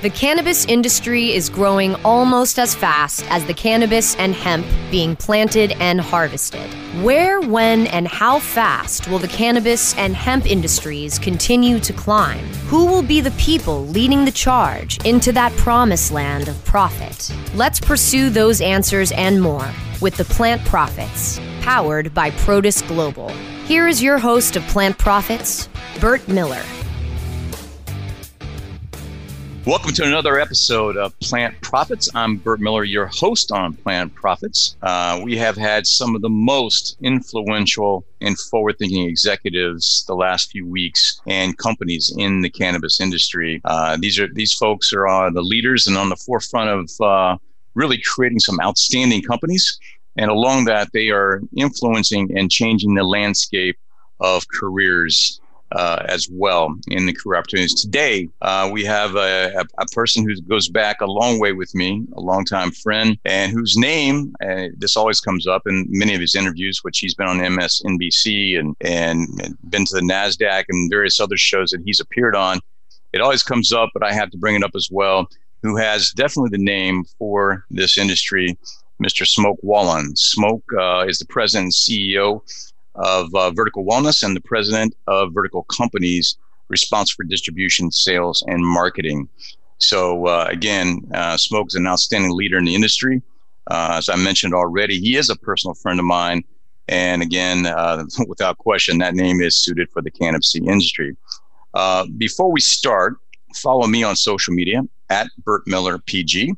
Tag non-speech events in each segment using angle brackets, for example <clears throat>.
The cannabis industry is growing almost as fast as the cannabis and hemp being planted and harvested. Where, when, and how fast will the cannabis and hemp industries continue to climb? Who will be the people leading the charge into that promised land of profit? Let's pursue those answers and more with the Plant Profits, powered by Protus Global. Here is your host of Plant Profits, Burt Miller. Welcome to another episode of Plant Profits. I'm Burt Miller, your host on Plant Profits. Uh, we have had some of the most influential and forward thinking executives the last few weeks and companies in the cannabis industry. Uh, these are these folks are uh, the leaders and on the forefront of uh, really creating some outstanding companies. And along that, they are influencing and changing the landscape of careers uh, as well in the career opportunities. Today, uh, we have a, a, a, person who goes back a long way with me, a longtime friend, and whose name, uh, this always comes up in many of his interviews, which he's been on MSNBC and, and been to the NASDAQ and various other shows that he's appeared on. It always comes up, but I have to bring it up as well, who has definitely the name for this industry, Mr. Smoke Wallin. Smoke uh, is the president and CEO of uh, Vertical Wellness and the president of Vertical Companies, responsible for distribution, sales, and marketing. So, uh, again, uh, Smoke is an outstanding leader in the industry. Uh, as I mentioned already, he is a personal friend of mine. And again, uh, <laughs> without question, that name is suited for the cannabis industry. Uh, before we start, follow me on social media at Burt Miller PG.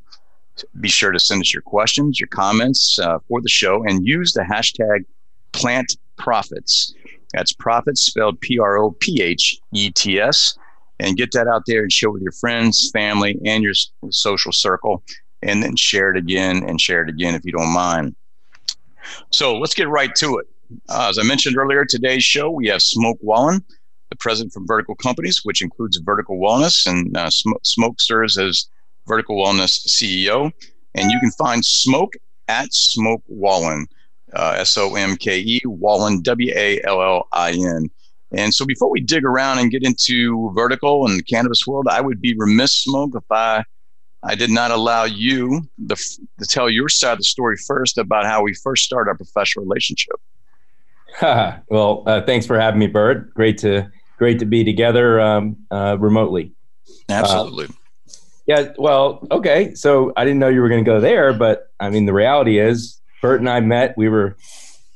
Be sure to send us your questions, your comments for the show, and use the hashtag plant profits. That's profits spelled P R O P H E T S. And get that out there and share with your friends, family, and your social circle. And then share it again and share it again if you don't mind. So let's get right to it. Uh, as I mentioned earlier, today's show, we have Smoke Wallin, the president from Vertical Companies, which includes Vertical Wellness. And uh, Smoke serves as Vertical Wellness CEO. And you can find Smoke at Smoke Wallin uh, S O M K E, Wallin, W A L L I N. And so before we dig around and get into vertical and the cannabis world, I would be remiss, Smoke, if I I did not allow you the, to tell your side of the story first about how we first started our professional relationship. <laughs> well, uh, thanks for having me, Burt. Great to great to be together um, uh, remotely. Absolutely. Uh, yeah. Well, okay. So I didn't know you were going to go there, but I mean, the reality is Burt and I met. We were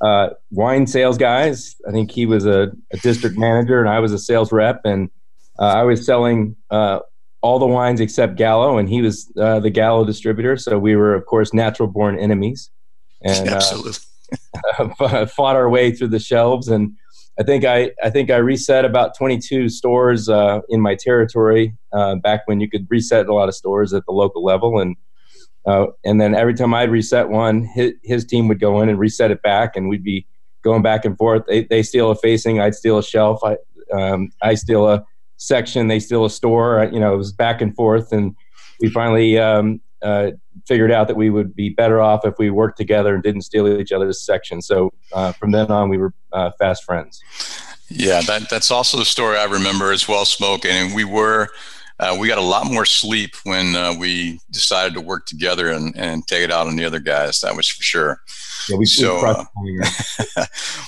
uh, wine sales guys. I think he was a, a, district manager and I was a sales rep. And uh, I was selling uh, all the wines except Gallo, and he was uh, the Gallo distributor. So we were, of course, natural born enemies. And uh, absolutely <laughs> fought our way through the shelves. And I think I, I think I reset about 22 stores uh, in my territory back when you could reset a lot of stores at the local level. And uh, and then every time I'd reset one, his, his, team would go in and reset it back, and we'd be going back and forth. They, they steal a facing, I'd steal a shelf. I, um, I steal a section, they steal a store. You know, it was back and forth, and we finally um, uh, figured out that we would be better off if we worked together and didn't steal each other's sections. So uh, from then on, we were uh, fast friends. Yeah, that, that's also the story I remember as well, Smoke. And we were uh, we got a lot more sleep when uh, we decided to work together and, and take it out on the other guys. That was for sure. Yeah, we, so, uh, <laughs>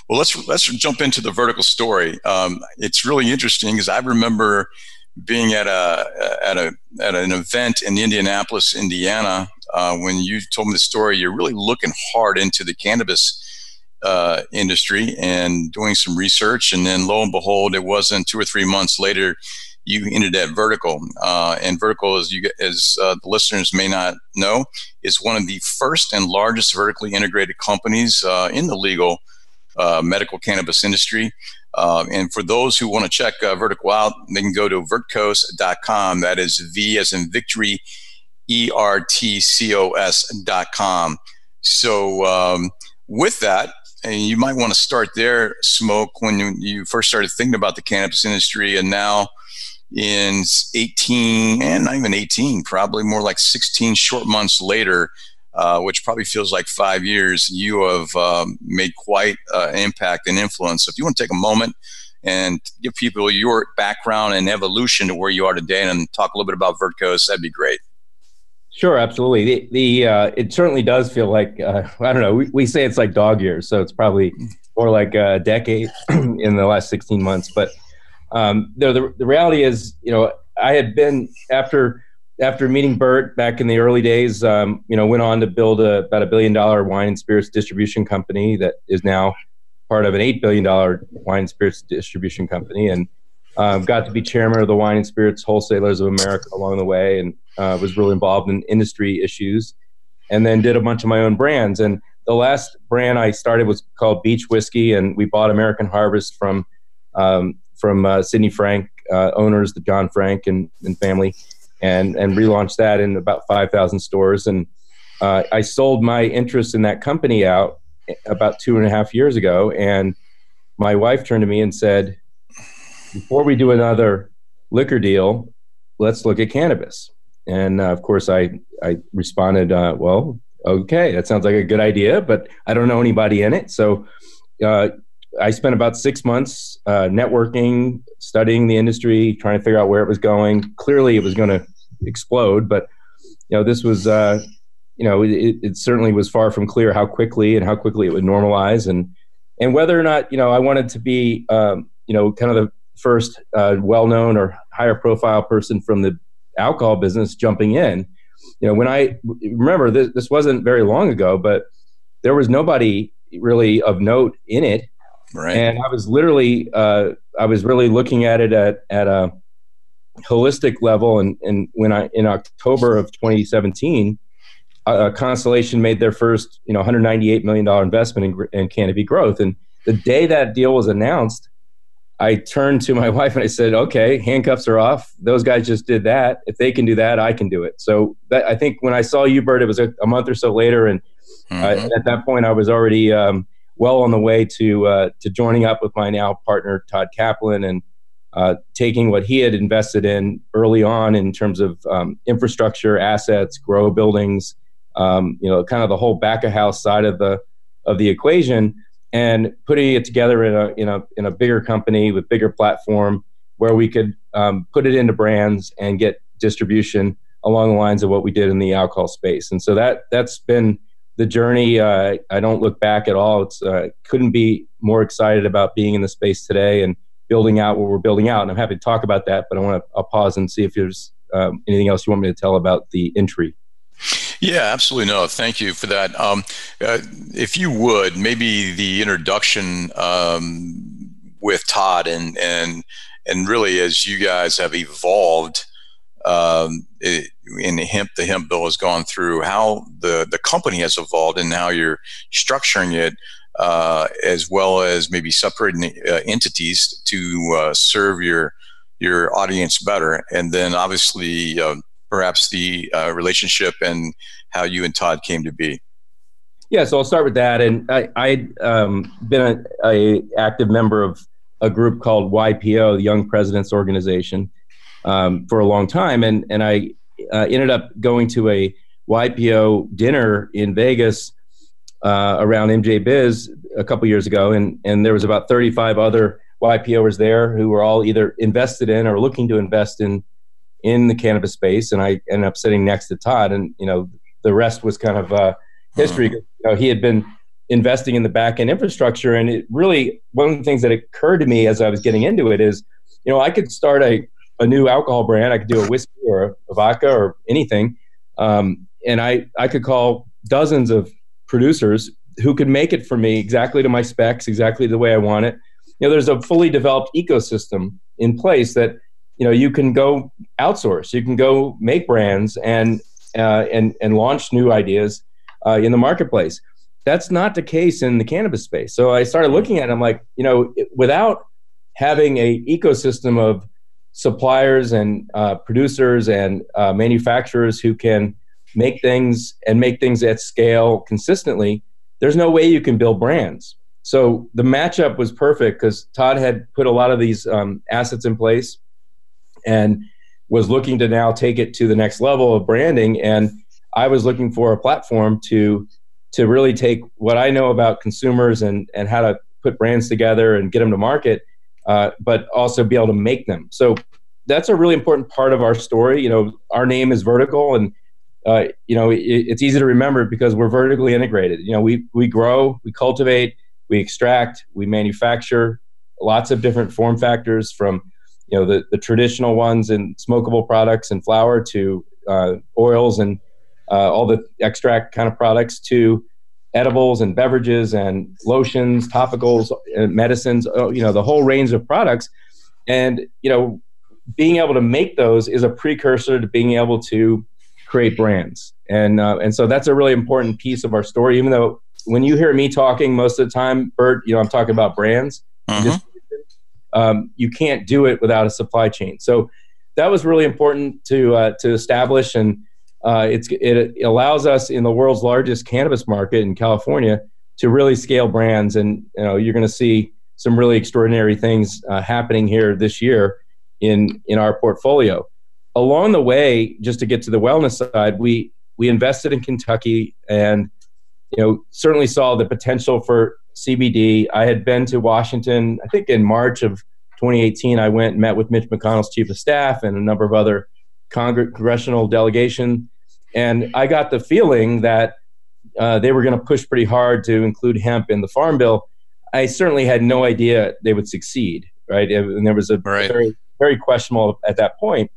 well, let's let's jump into the vertical story. Um, it's really interesting because I remember being at a at a at an event in Indianapolis, Indiana, uh, when you told me the story. You're really looking hard into the cannabis. Uh, industry and doing some research, and then lo and behold, it wasn't two or three months later you hinted at Vertical, uh, and Vertical, as you as uh, the listeners may not know, is one of the first and largest vertically integrated companies uh, in the legal uh, medical cannabis industry. Uh, and for those who want to check uh, Vertical out, they can go to vertcos.com. That is V as in victory, E R T C O S.com. So, um, with that, and you might want to start there, Smoke, when you, you first started thinking about the cannabis industry, and now in 18 and not even 18 probably more like 16 short months later uh, which probably feels like five years you have um, made quite uh, an impact and influence so if you want to take a moment and give people your background and evolution to where you are today and talk a little bit about Vertcos, that'd be great. Sure, absolutely. The, the uh, it certainly does feel like uh, I don't know. We, we say it's like dog years, so it's probably more like a decade <clears throat> in the last 16 months. But um, the, the reality is, you know, I had been after after meeting Burt back in the early days. Um, you know, went on to build a, about a billion dollar wine and spirits distribution company that is now part of an eight billion dollar wine and spirits distribution company, and um, got to be chairman of the Wine and Spirits Wholesalers of America along the way, and uh, was really involved in industry issues, and then did a bunch of my own brands. And the last brand I started was called Beach Whiskey, and we bought American Harvest from um, from uh, Sidney Frank uh, owners, the John Frank and, and family, and and relaunched that in about five thousand stores. And uh, I sold my interest in that company out about two and a half years ago, and my wife turned to me and said before we do another liquor deal, let's look at cannabis. And uh, of course, I I responded, uh, well, okay, that sounds like a good idea, but I don't know anybody in it. So uh, I spent about six months uh, networking, studying the industry, trying to figure out where it was going. Clearly, it was going to explode, but you know, this was. Uh, you know, it, it certainly was far from clear how quickly and how quickly it would normalize, and and whether or not you know I wanted to be um, you know kind of the first uh, well-known or higher profile person from the alcohol business jumping in. You know, when I remember this, this wasn't very long ago, but there was nobody really of note in it. Right. And I was literally, uh, I was really looking at it at, at a holistic level. And, and when I, in October of 2017, uh, Constellation made their first, you know, 198 million dollar investment in, in Canopy Growth, and the day that deal was announced, I turned to my <laughs> wife and I said, "Okay, handcuffs are off. Those guys just did that. If they can do that, I can do it." So that, I think when I saw you, Burt, it was a, a month or so later, and mm-hmm. at that point, I was already um, well on the way to uh, to joining up with my now partner Todd Kaplan and uh, taking what he had invested in early on in terms of um, infrastructure, assets, grow buildings, um, you know, kind of the whole back of house side of the of the equation and putting it together in a in a in a bigger company with bigger platform where we could um, put it into brands and get distribution along the lines of what we did in the alcohol space. And so that that's been the journey. Uh, I don't look back at all. It's uh, couldn't be more excited about being in the space today and building out what we're building out. And I'm happy to talk about that. But I want to I'll pause and see if there's um, anything else you want me to tell about the entry. Yeah, absolutely. No, thank you for that. Um, uh, if you would, maybe the introduction um, with Todd and and and really as you guys have evolved um, it, in hemp, the hemp bill has gone through how the the company has evolved and how you're structuring it. Uh, as well as maybe separating uh, entities to uh, serve your your audience better, and then obviously uh, perhaps the uh, relationship and how you and Todd came to be. Yeah, so I'll start with that. And I, I'd um, been a, a, active member of a group called YPO, the Young Presidents Organization, um, for a long time, and and I uh, ended up going to a YPO dinner in Vegas uh, around MJ Biz a couple years ago, and and there was about 35 other YPOers there who were all either invested in or looking to invest in in the cannabis space, and I ended up sitting next to Todd, and you know the rest was kind of uh, history. You know, he had been investing in the back end infrastructure, and it really one of the things that occurred to me as I was getting into it is, you know, I could start a a new alcohol brand. I could do a whiskey or a vodka or anything, um, and I I could call dozens of producers who could make it for me exactly to my specs, exactly the way I want it. You know, there's a fully developed ecosystem in place that you know you can go outsource you can go make brands and uh, and and launch new ideas uh, in the marketplace that's not the case in the cannabis space so i started looking at it i'm like you know without having a ecosystem of suppliers and uh, producers and uh, manufacturers who can make things and make things at scale consistently there's no way you can build brands. So the matchup was perfect because todd had put a lot of these um, assets in place and was looking to now take it to the next level of branding. And i was looking for a platform to to really take what i know about consumers and and how to put brands together and get them to market uh, but also be able to make them. So that's a really important part of our story. You know, our name is vertical, and uh, you know it, it's easy to remember because we're vertically integrated. You know, we we grow, we cultivate, we extract, we manufacture lots of different form factors from you know the, the traditional ones in smokable products and flower to uh, oils and uh, all the extract kind of products to edibles and beverages and lotions topicals and medicines uh, you know the whole range of products. And you know being able to make those is a precursor to being able to create brands. And uh, and so that's a really important piece of our story even though when you hear me talking most of the time Burt you know i'm talking about brands. Uh-huh. um, you can't do it without a supply chain. So that was really important to uh, to establish, and uh, it allows us in the world's largest cannabis market in California to really scale brands, and you know you're going to see some really extraordinary things uh, happening here this year in in our portfolio. Along the way, just to get to the wellness side, we we invested in Kentucky, and you know certainly saw the potential for CBD. I had been to Washington, I think in March of 2018, I went and met with Mitch McConnell's chief of staff and a number of other congressional delegation, and I got the feeling that uh, they were going to push pretty hard to include hemp in the farm bill. I certainly had no idea they would succeed, right? And there was a right. very, very questionable at that point.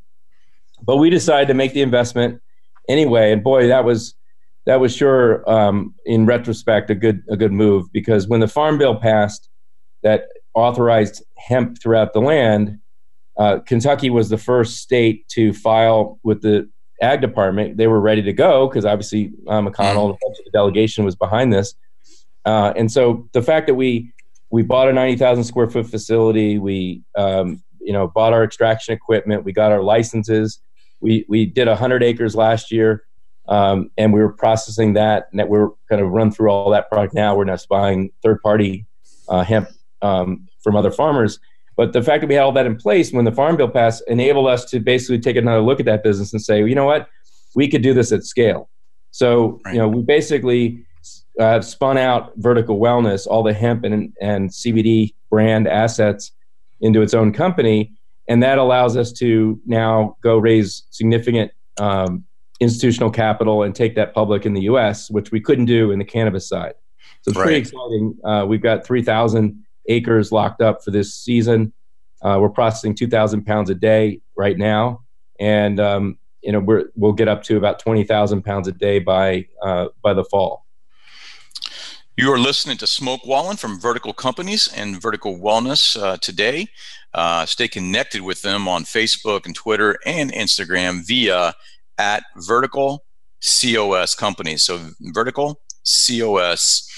But we decided to make the investment anyway, and boy, that was that was sure, um, in retrospect, a good a good move because when the farm bill passed, that authorized hemp throughout the land, uh, Kentucky was the first state to file with the ag department. They were ready to go because obviously uh, McConnell, the delegation was behind this. Uh, and so the fact that we we bought a 90,000 square foot facility, we um, you know bought our extraction equipment, we got our licenses, we we did 100 acres last year. Um, and we were processing that, and that we're kind of run through all that product now. We're now buying third party uh, hemp um, from other farmers. But the fact that we had all that in place when the farm bill passed enabled us to basically take another look at that business and say, well, you know what, we could do this at scale. So right. you know, we basically uh, spun out vertical wellness, all the hemp and, and CBD brand assets into its own company, and that allows us to now go raise significant um, institutional capital and take that public in the U.S., which we couldn't do in the cannabis side. So it's right. pretty exciting. Uh, we've got three thousand acres locked up for this season. Uh, we're processing 2,000 pounds a day right now, and um, you know we will get up to about 20,000 pounds a day by uh, by the fall. You are listening to Smoke Wallin from Vertical Companies and Vertical Wellness uh, today. Uh, stay connected with them on Facebook and Twitter and Instagram via at Vertical COS Companies. So Vertical COS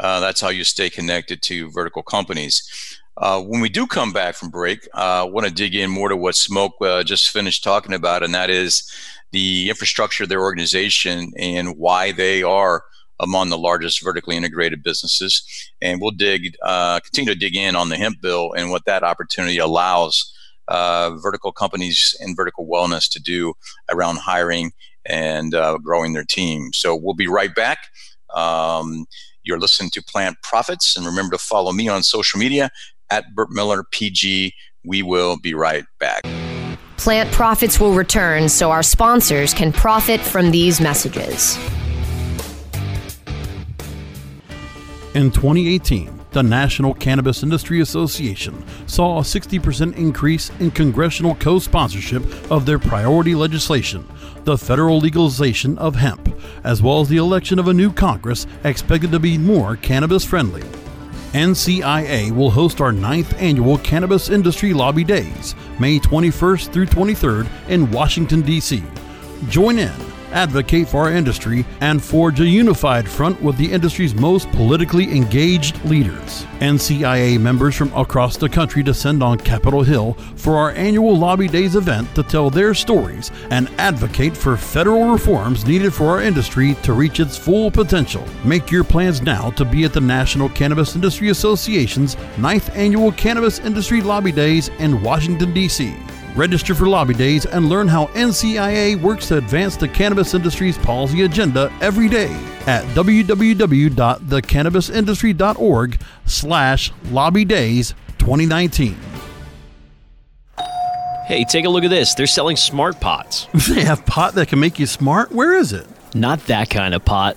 uh, that's how you stay connected to vertical companies. Uh, when we do come back from break, uh, I want to dig in more to what Smoke uh, just finished talking about, and that is the infrastructure of their organization and why they are among the largest vertically integrated businesses. And we'll dig, uh, continue to dig in on the hemp bill and what that opportunity allows uh, vertical companies and vertical wellness to do around hiring and growing their team. So we'll be right back. Um, you're listening to Plant Profits, and remember to follow me on social media at Burt Miller PG. We will be right back. Plant Profits will return so our sponsors can profit from these messages. In 2018, the National Cannabis Industry Association saw a 60% increase in congressional co sponsorship of their priority legislation the federal legalization of hemp, as well as the election of a new Congress expected to be more cannabis friendly. NCIA will host our ninth annual Cannabis Industry Lobby Days, May 21st through 23rd in Washington, D.C. Join in advocate for our industry, and forge a unified front with the industry's most politically engaged leaders. NCIA members from across the country descend on Capitol Hill for our annual Lobby Days event to tell their stories and advocate for federal reforms needed for our industry to reach its full potential. Make your plans now to be at the National Cannabis Industry Association's 9th Annual Cannabis Industry Lobby Days in Washington, D.C. Register for lobby days and learn how NCIA works to advance the cannabis industry's policy agenda every day at www.thecannabisindustry.org slash lobby days 2019. Hey, take a look at this. They're selling smart pots. <laughs> They have pot that can make you smart? Where is it? Not that kind of pot.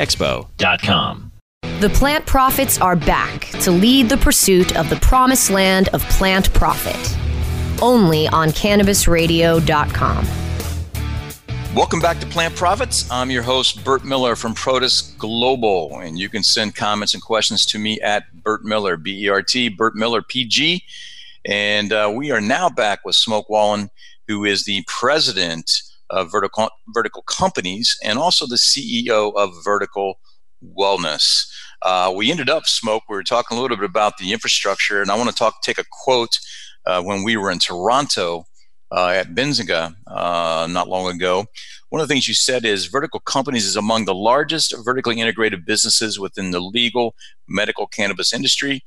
The Plant Profits are back to lead the pursuit of the promised land of plant profit. Only on CannabisRadio.com. Welcome back to Plant Profits. I'm your host, Burt Miller from Protus Global, and you can send comments and questions to me at Burt Miller, B E R T, Burt Miller, PG. And uh, we are now back with Smoke Wallin, who is the president of vertical, vertical companies and also the CEO of Vertical Wellness. Uh, we ended up, Smoke, we were talking a little bit about the infrastructure, and I want to talk, take a quote uh, when we were in Toronto uh, at Benzinga uh, not long ago. One of the things you said is Vertical Companies is among the largest vertically integrated businesses within the legal medical cannabis industry.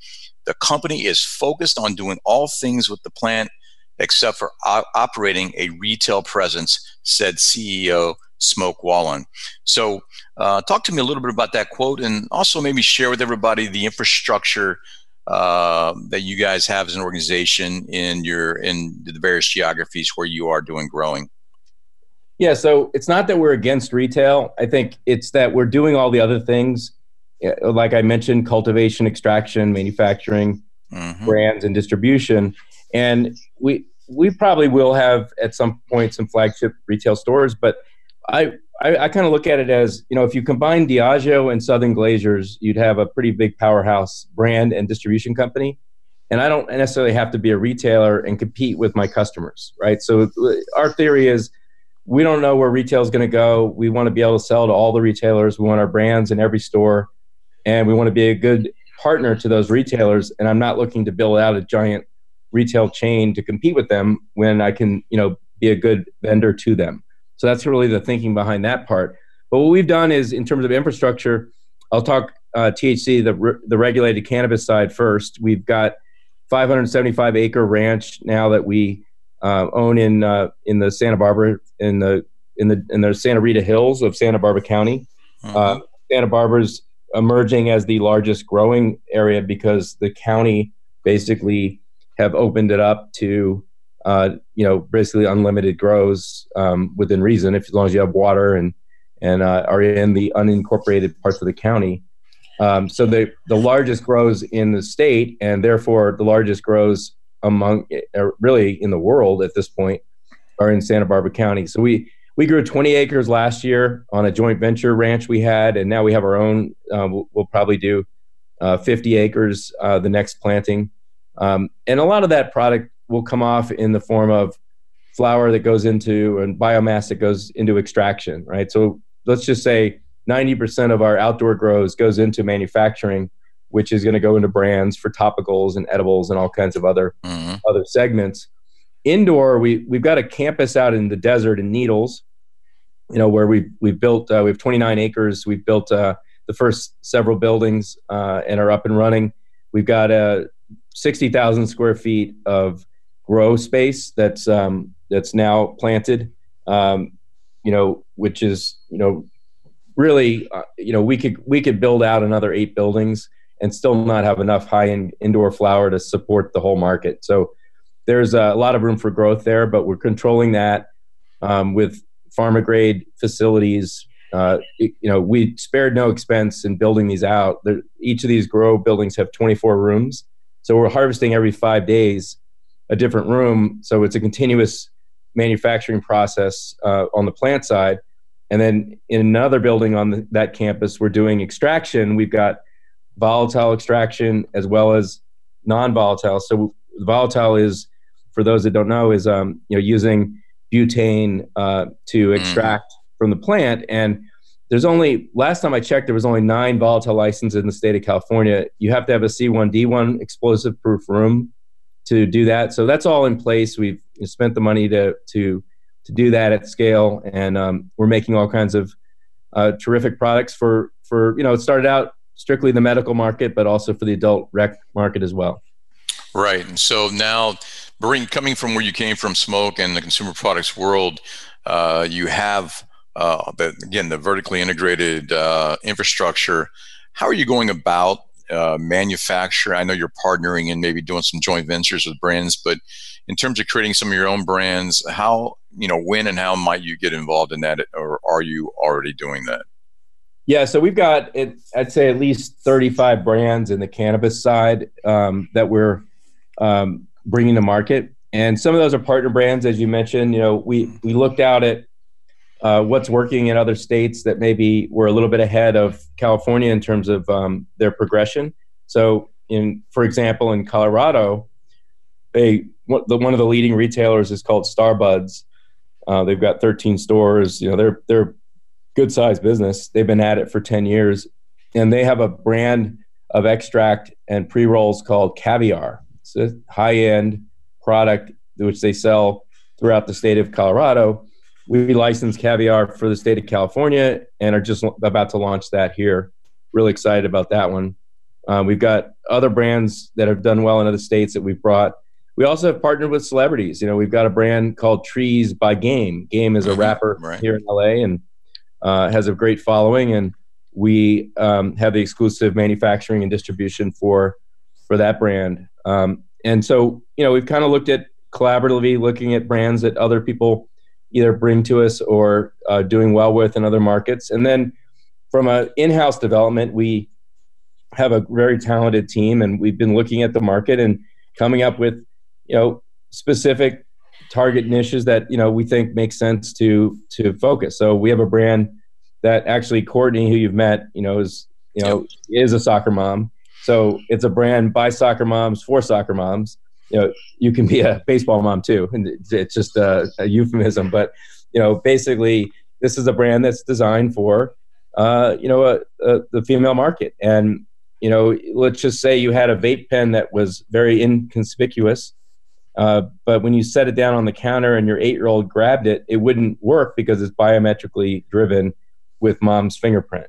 The company is focused on doing all things with the plant except for operating a retail presence, said CEO Smoke Wallin. So, uh, talk to me a little bit about that quote and also maybe share with everybody the infrastructure uh, that you guys have as an organization in your in the various geographies where you are doing growing. Yeah, so it's not that we're against retail. I think it's that we're doing all the other things, like I mentioned, cultivation, extraction, manufacturing, mm-hmm. brands, and distribution. And we we probably will have at some point some flagship retail stores, but I I, I kind of look at it as you know if you combine Diageo and Southern Glazers, you'd have a pretty big powerhouse brand and distribution company. And I don't necessarily have to be a retailer and compete with my customers, right? So our theory is we don't know where retail is going to go. We want to be able to sell to all the retailers. We want our brands in every store, and we want to be a good partner to those retailers. And I'm not looking to build out a giant retail chain to compete with them when I can, you know, be a good vendor to them. So that's really the thinking behind that part. But what we've done is, in terms of infrastructure, I'll talk uh, THC, the re- the regulated cannabis side first. We've got 575 acre ranch now that we uh, own in uh, in the Santa Barbara in the in the in the Santa Rita Hills of Santa Barbara County. Uh, mm-hmm. Santa Barbara's emerging as the largest growing area because the county basically have opened it up to uh, you know basically unlimited grows um, within reason if as long as you have water and and uh, are in the unincorporated parts of the county. Um, so the the largest grows in the state and therefore the largest grows among uh, really in the world at this point are in Santa Barbara County. So we we grew 20 acres last year on a joint venture ranch we had, and now we have our own. Uh, we'll, we'll, probably do uh, 50 acres uh, the next planting. Um, and a lot of that product will come off in the form of flower that goes into and biomass that goes into extraction, right? So let's just say 90% of our outdoor grows goes into manufacturing, which is going to go into brands for topicals and edibles and all kinds of other mm-hmm. other segments. Indoor, we we've got a campus out in the desert in Needles, you know, where we've we've built uh, we have 29 acres. We've built uh, the first several buildings uh, and are up and running. We've got a 60,000 square feet of grow space that's um, that's now planted. Um, you know, which is you know really uh, you know we could we could build out another eight buildings and still not have enough high end indoor flower to support the whole market. So there's a lot of room for growth there, but we're controlling that um, with pharma grade facilities. Uh, you know, we spared no expense in building these out. There, each of these grow buildings have 24 rooms, so we're harvesting every five days a different room. So it's a continuous manufacturing process uh, on the plant side. And then in another building on the, that campus, we're doing extraction. We've got volatile extraction as well as non-volatile. So volatile is, for those that don't know, is um, you know using butane uh, to mm-hmm. extract mm. from the plant. And there's only last time I checked, there was only nine volatile licenses in the state of California. You have to have a C1D1 explosive proof room to do that. So that's all in place. We've spent the money to to to do that at scale, and um, we're making all kinds of uh, terrific products for for you know it started out strictly the medical market, but also for the adult rec market as well. Right, and so now, bring coming from where you came from, smoke and the consumer products world, uh, you have uh, the, again the vertically integrated uh, infrastructure. How are you going about uh? I know you're partnering and maybe doing some joint ventures with brands, but in terms of creating some of your own brands, how you know when and how might you get involved in that, or are you already doing that? Yeah, so we've got I'd say at least 35 brands in the cannabis side um, that we're um, bringing to market, and some of those are partner brands, as you mentioned. You know, we we looked out at uh, what's working in other states that maybe were a little bit ahead of California in terms of um, their progression. So, in for example, in Colorado, they one of the leading retailers is called Starbuds. Uh, they've got 13 stores. You know, they're they're good sized business. They've been at it for 10 years, and they have a brand of extract and pre rolls called Caviar. It's a high end product which they sell throughout the state of Colorado we license caviar for the state of California and are just about to launch that here. Really excited about that one. Uh, we've got other brands that have done well in other states that we've brought. We also have partnered with celebrities. You know, we've got a brand called Trees by Game. Game is a mm-hmm. rapper right. here in LA and uh, has a great following, and we um, have the exclusive manufacturing and distribution for for that brand. Um, and so, you know, we've kind of looked at collaboratively looking at brands that other people either bring to us or uh, doing well with in other markets. And then from an in-house development, we have a very talented team, and we've been looking at the market and coming up with you know specific target niches that you know we think make sense to to focus. So we have a brand that actually Courtney, who you've met, you know, is you know is a soccer mom. So it's a brand by soccer moms for soccer moms you know you can be a baseball mom too. And it's just a, a euphemism. But you know basically this is a brand that's designed for uh, you know a, a, the female market. And you know let's just say you had a vape pen that was very inconspicuous uh, but when you set it down on the counter and your eight year old grabbed it it wouldn't work because it's biometrically driven with mom's fingerprint.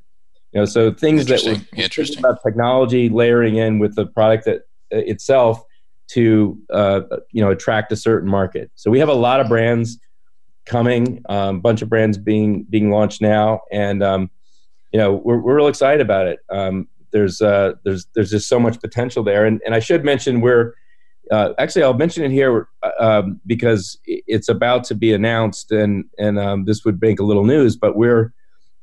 You know so things that were interesting. about technology layering in with the product that uh, itself to uh, you know attract a certain market. So we have a lot of brands coming, a um, bunch of brands being being launched now, and um, you know we're we're real excited about it. Um, there's uh, there's there's just so much potential there, and and I should mention we're uh, actually I'll mention it here uh, um, because it's about to be announced, and and um, this would make a little news, but we're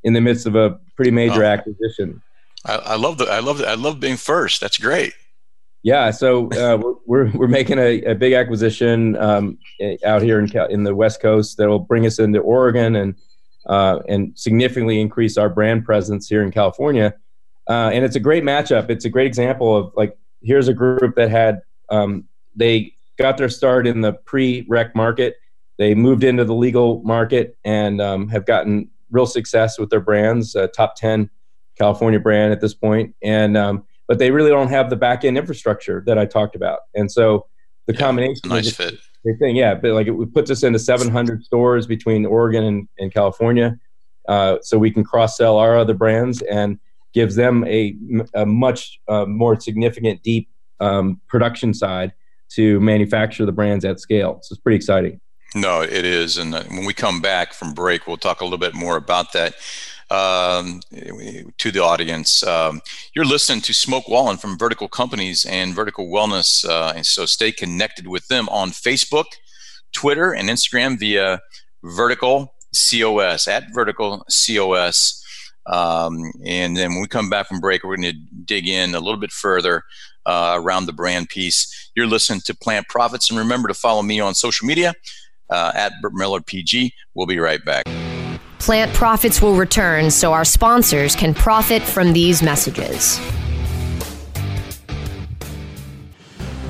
in the midst of a pretty major oh. acquisition. I, I love the I love the, I love being first. That's great. Yeah, so uh, we're we're making a, a big acquisition um, out here in in the West Coast that will bring us into Oregon and uh, and significantly increase our brand presence here in California. Uh, and it's a great matchup. It's a great example of like here's a group that had um, they got their start in the pre-rec market. They moved into the legal market and um, have gotten real success with their brands, top ten California brand at this point, and um, but they really don't have the back end infrastructure that I talked about. And so the yeah, combination nice fit. thing, yeah, but like it puts us into 700 stores between Oregon and, and California, uh, so we can cross sell our other brands and gives them a, a much uh, more significant, deep um, production side to manufacture the brands at scale. So it's pretty exciting. No, it is. And uh, when we come back from break, we'll talk a little bit more about that. Um, to the audience. Um, you're listening to Smoke Wallin from Vertical Companies and Vertical Wellness, uh, and so stay connected with them on Facebook, Twitter, and Instagram via Vertical COS at Vertical COS. Um, and then when we come back from break, we're going to dig in a little bit further uh, around the brand piece. You're listening to Plant Profits, and remember to follow me on social media uh, at Burt Miller PG. We'll be right back. Plant Profits will return so our sponsors can profit from these messages.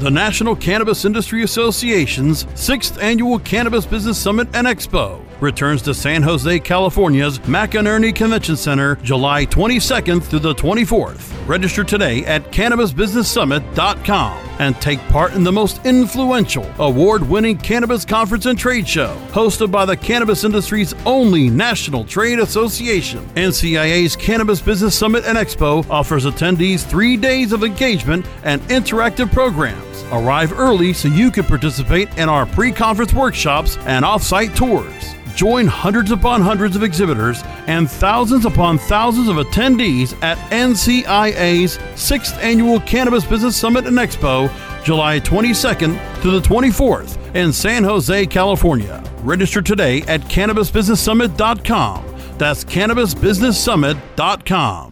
The National Cannabis Industry Association's sixth annual Cannabis Business Summit and Expo returns to San Jose, California's McEnery Convention Center July 22nd through the 24th. Register today at CannabisBusinessSummit.com and take part in the most influential, award winning cannabis conference and trade show, hosted by the cannabis industry's only national trade association. NCIA's Cannabis Business Summit and Expo offers attendees three days of engagement and interactive programs. Arrive early so you can participate in our pre conference workshops and off site tours. Join hundreds upon hundreds of exhibitors and thousands upon thousands of attendees at NCIA's 6th Annual Cannabis Business Summit and Expo, July 22nd to the 24th in San Jose, California. Register today at CannabisBusinessSummit.com. That's CannabisBusinessSummit.com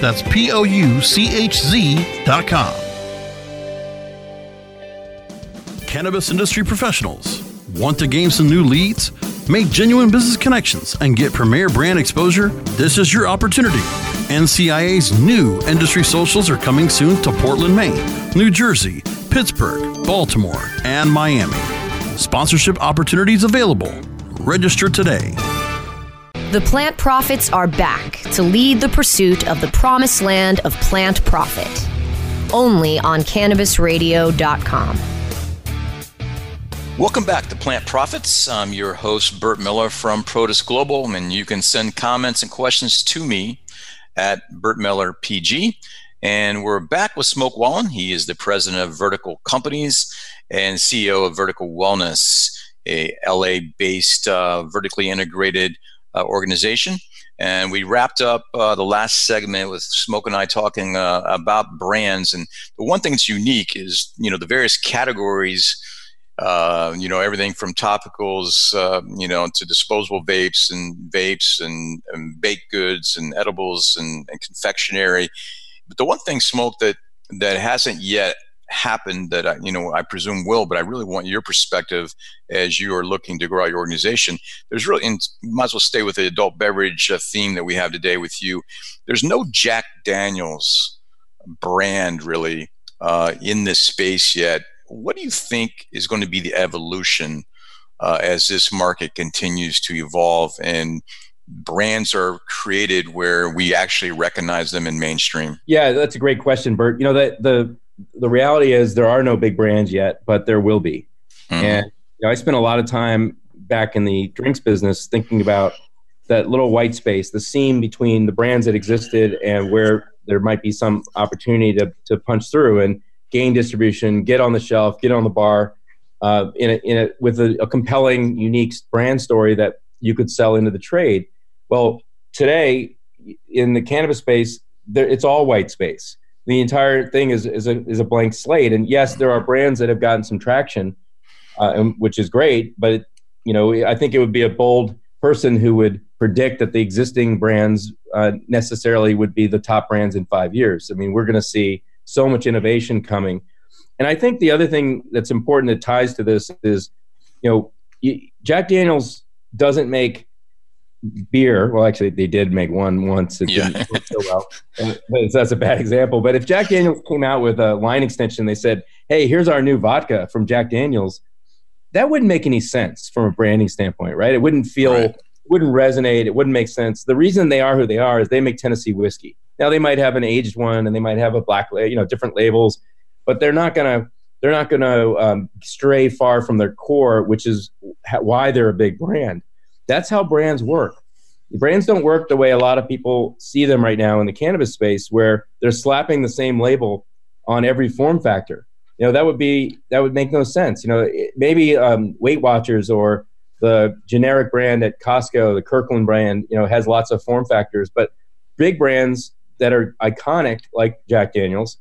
That's P O U C H Z dot com. Cannabis industry professionals. Want to gain some new leads? Make genuine business connections and get premier brand exposure? This is your opportunity. NCIA's new industry socials are coming soon to Portland, Maine, New Jersey, Pittsburgh, Baltimore, and Miami. Sponsorship opportunities available. Register today. The plant profits are back to lead the pursuit of the promised land of plant profit. Only on CannabisRadio.com. Welcome back to Plant Profits. I'm your host, Burt Miller from Protus Global, and you can send comments and questions to me at Burt Miller PG. And we're back with Smoke Wallin. He is the president of Vertical Companies and CEO of Vertical Wellness, a LA based, uh, vertically integrated uh, organization. And we wrapped up uh, the last segment with Smoke and I talking uh, about brands. And the one thing that's unique is, you know, the various categories, uh, you know, everything from topicals, uh, you know, to disposable vapes and vapes and, and baked goods and edibles and, and confectionery. But the one thing, Smoke, that that hasn't yet happen that I, you know I presume will, but I really want your perspective as you are looking to grow out your organization. There's really, and might as well stay with the adult beverage uh, theme that we have today with you. There's no Jack Daniels brand really uh, in this space yet. What do you think is going to be the evolution uh, as this market continues to evolve and brands are created where we actually recognize them in mainstream? Yeah, that's a great question, Burt. You know that the the reality is there are no big brands yet, but there will be. Mm-hmm. And you know, I spent a lot of time back in the drinks business thinking about that little white space, the seam between the brands that existed and where there might be some opportunity to, to punch through and gain distribution, get on the shelf, get on the bar, uh, in a, in a, with a, a compelling, unique brand story that you could sell into the trade. Well, today in the cannabis space, there, it's all white space the entire thing is is a, is a blank slate. And yes, there are brands that have gotten some traction, uh, which is great. But you know, I think it would be a bold person who would predict that the existing brands uh, necessarily would be the top brands in five years. I mean, we're going to see so much innovation coming. And I think the other thing that's important that ties to this is, you know, Jack Daniels doesn't make beer. Well, actually, they did make one once. It yeah. didn't so well. but that's a bad example. But if Jack Daniels came out with a line extension, they said, "Hey, here's our new vodka from Jack Daniels," that wouldn't make any sense from a branding standpoint, right? It wouldn't feel, right. wouldn't resonate. It wouldn't make sense. The reason they are who they are is they make Tennessee whiskey. Now they might have an aged one and they might have a black, you know, different labels, but they're not going to they're not going to um, stray far from their core, which is why they're a big brand. That's how brands work. Brands don't work the way a lot of people see them right now in the cannabis space, where they're slapping the same label on every form factor. You know that would be that would make no sense. You know maybe um, Weight Watchers or the generic brand at Costco, the Kirkland brand, you know has lots of form factors, but big brands that are iconic like Jack Daniels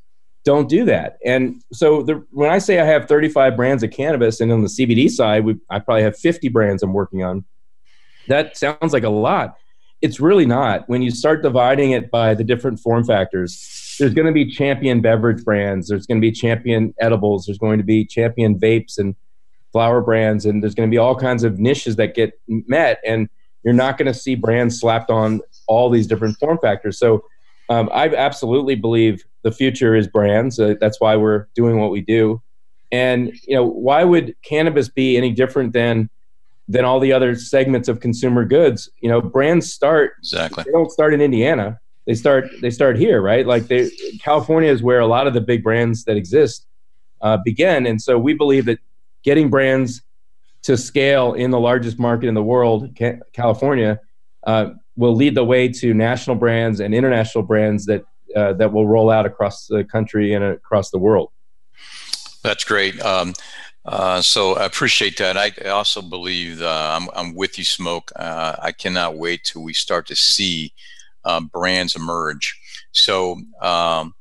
don't do that. And so the, when I say I have 35 brands of cannabis, and on the CBD side, we, I probably have 50 brands I'm working on. That sounds like a lot. It's really not. When you start dividing it by the different form factors, there's going to be champion beverage brands, there's going to be champion edibles, there's going to be champion vapes and flower brands, and there's going to be all kinds of niches that get met. And you're not going to see brands slapped on all these different form factors. So um, I absolutely believe the future is brands. Uh, that's why we're doing what we do. And you know, why would cannabis be any different than than all the other segments of consumer goods? You know, brands start exactly. They don't start in Indiana. They start they start here, right? Like they, California is where a lot of the big brands that exist uh, begin. And so we believe that getting brands to scale in the largest market in the world, California, uh, will lead the way to national brands and international brands that uh, that will roll out across the country and across the world. That's great. Um, uh, so I appreciate that. I also believe uh, I'm, I'm, with you, Smoke. Uh, I cannot wait till we start to see uh, brands emerge. So um,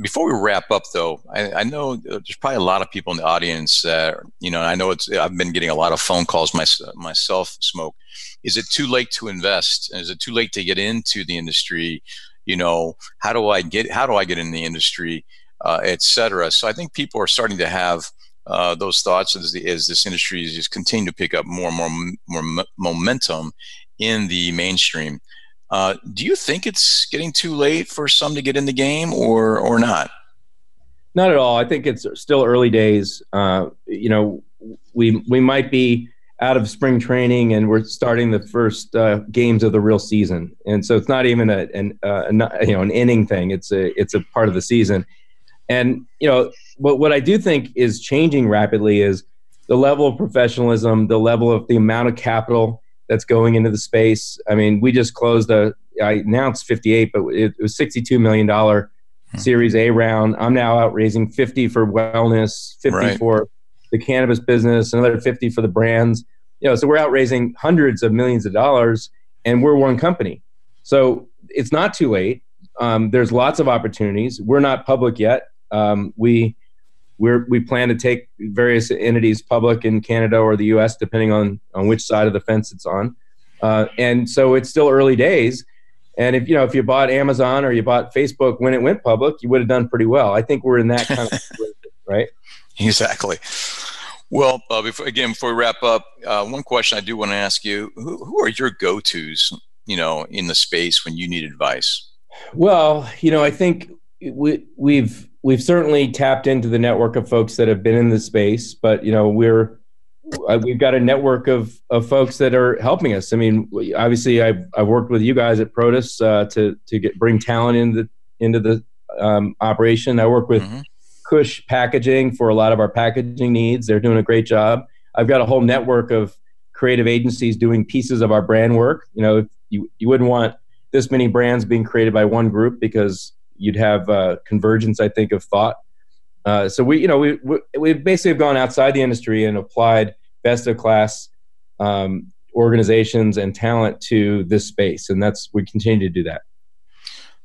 before we wrap up, though, I, I, know there's probably a lot of people in the audience that you know. I know it's. I've been getting a lot of phone calls myself. Myself, Smoke is it too late to invest? Is it too late to get into the industry? You know, how do I get how do I get in the industry, uh, et? So I think people are starting to have uh, those thoughts as, the, as this industry is just continue to pick up more and more more momentum in the mainstream. Uh, do you think it's getting too late for some to get in the game, or or not? Not at all. I think it's still early days. Uh, you know, we we might be out of spring training and we're starting the first uh, games of the real season and so it's not even a, an uh, you know an inning thing it's a it's a part of the season and you know what what I do think is changing rapidly is the level of professionalism the level of the amount of capital that's going into the space I mean we just closed a I announced 58 but it, was 62 million dollar hmm. series A round I'm now out raising 50 for wellness 50 right. for the cannabis business, another 50 for the brands. You know, so we're out raising hundreds of millions of dollars and we're one company. So it's not too late. Um, there's lots of opportunities. We're not public yet. Um, we we're, we plan to take various entities public in Canada or the U.S. depending on on which side of the fence it's on. Uh, and so it's still early days. And if you know if you bought Amazon or you bought Facebook when it went public, you would have done pretty well. I think we're in that kind of <laughs> right. Exactly. Well, uh, before, again, before we wrap up, uh, one question I do want to ask you: who, who, are your go-tos, you know, in the space when you need advice? Well, you know, I think we, we've we've certainly tapped into the network of folks that have been in the space, but you know, we're uh, we've got a network of of folks that are helping us. I mean, obviously, I've I've worked with you guys at Protus uh, to to get bring talent into into the um, operation. I work with. Mm-hmm Kush Packaging for a lot of our packaging needs. They're doing a great job. I've got a whole network of creative agencies doing pieces of our brand work. You know, you, you wouldn't want this many brands being created by one group because you'd have uh, convergence, I think, of thought. Uh, so we, you know, we, we we basically have gone outside the industry and applied best of class um, organizations and talent to this space, and that's we continue to do that.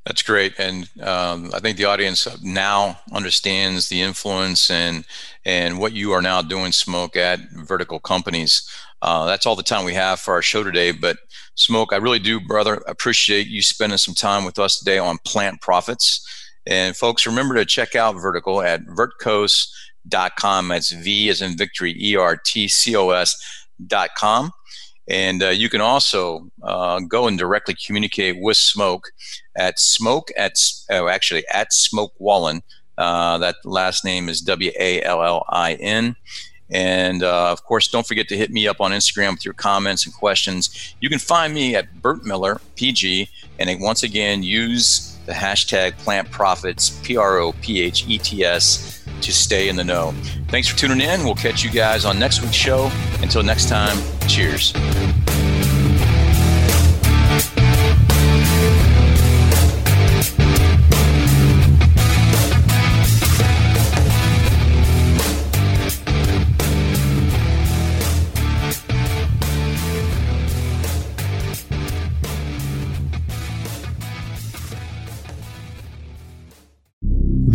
That's great, and um, I think the audience now understands the influence and and what you are now doing, Smoke, at vertical companies. Uh, that's all the time we have for our show today. But Smoke, I really do, brother, appreciate you spending some time with us today on plant prophets. And folks, remember to check out Vertical at vertcos.com. That's V as in victory, E R T C O S dot com. And uh, you can also uh, go and directly communicate with Smoke at Smoke at oh, actually at Smoke Wallin. Uh, that last name is W A L L I N. And uh, of course, don't forget to hit me up on Instagram with your comments and questions. You can find me at Burt Miller PG, and once again, use the hashtag plant prophets, P R O P H E T S, to stay in the know. Thanks for tuning in. We'll catch you guys on next week's show. Until next time, cheers.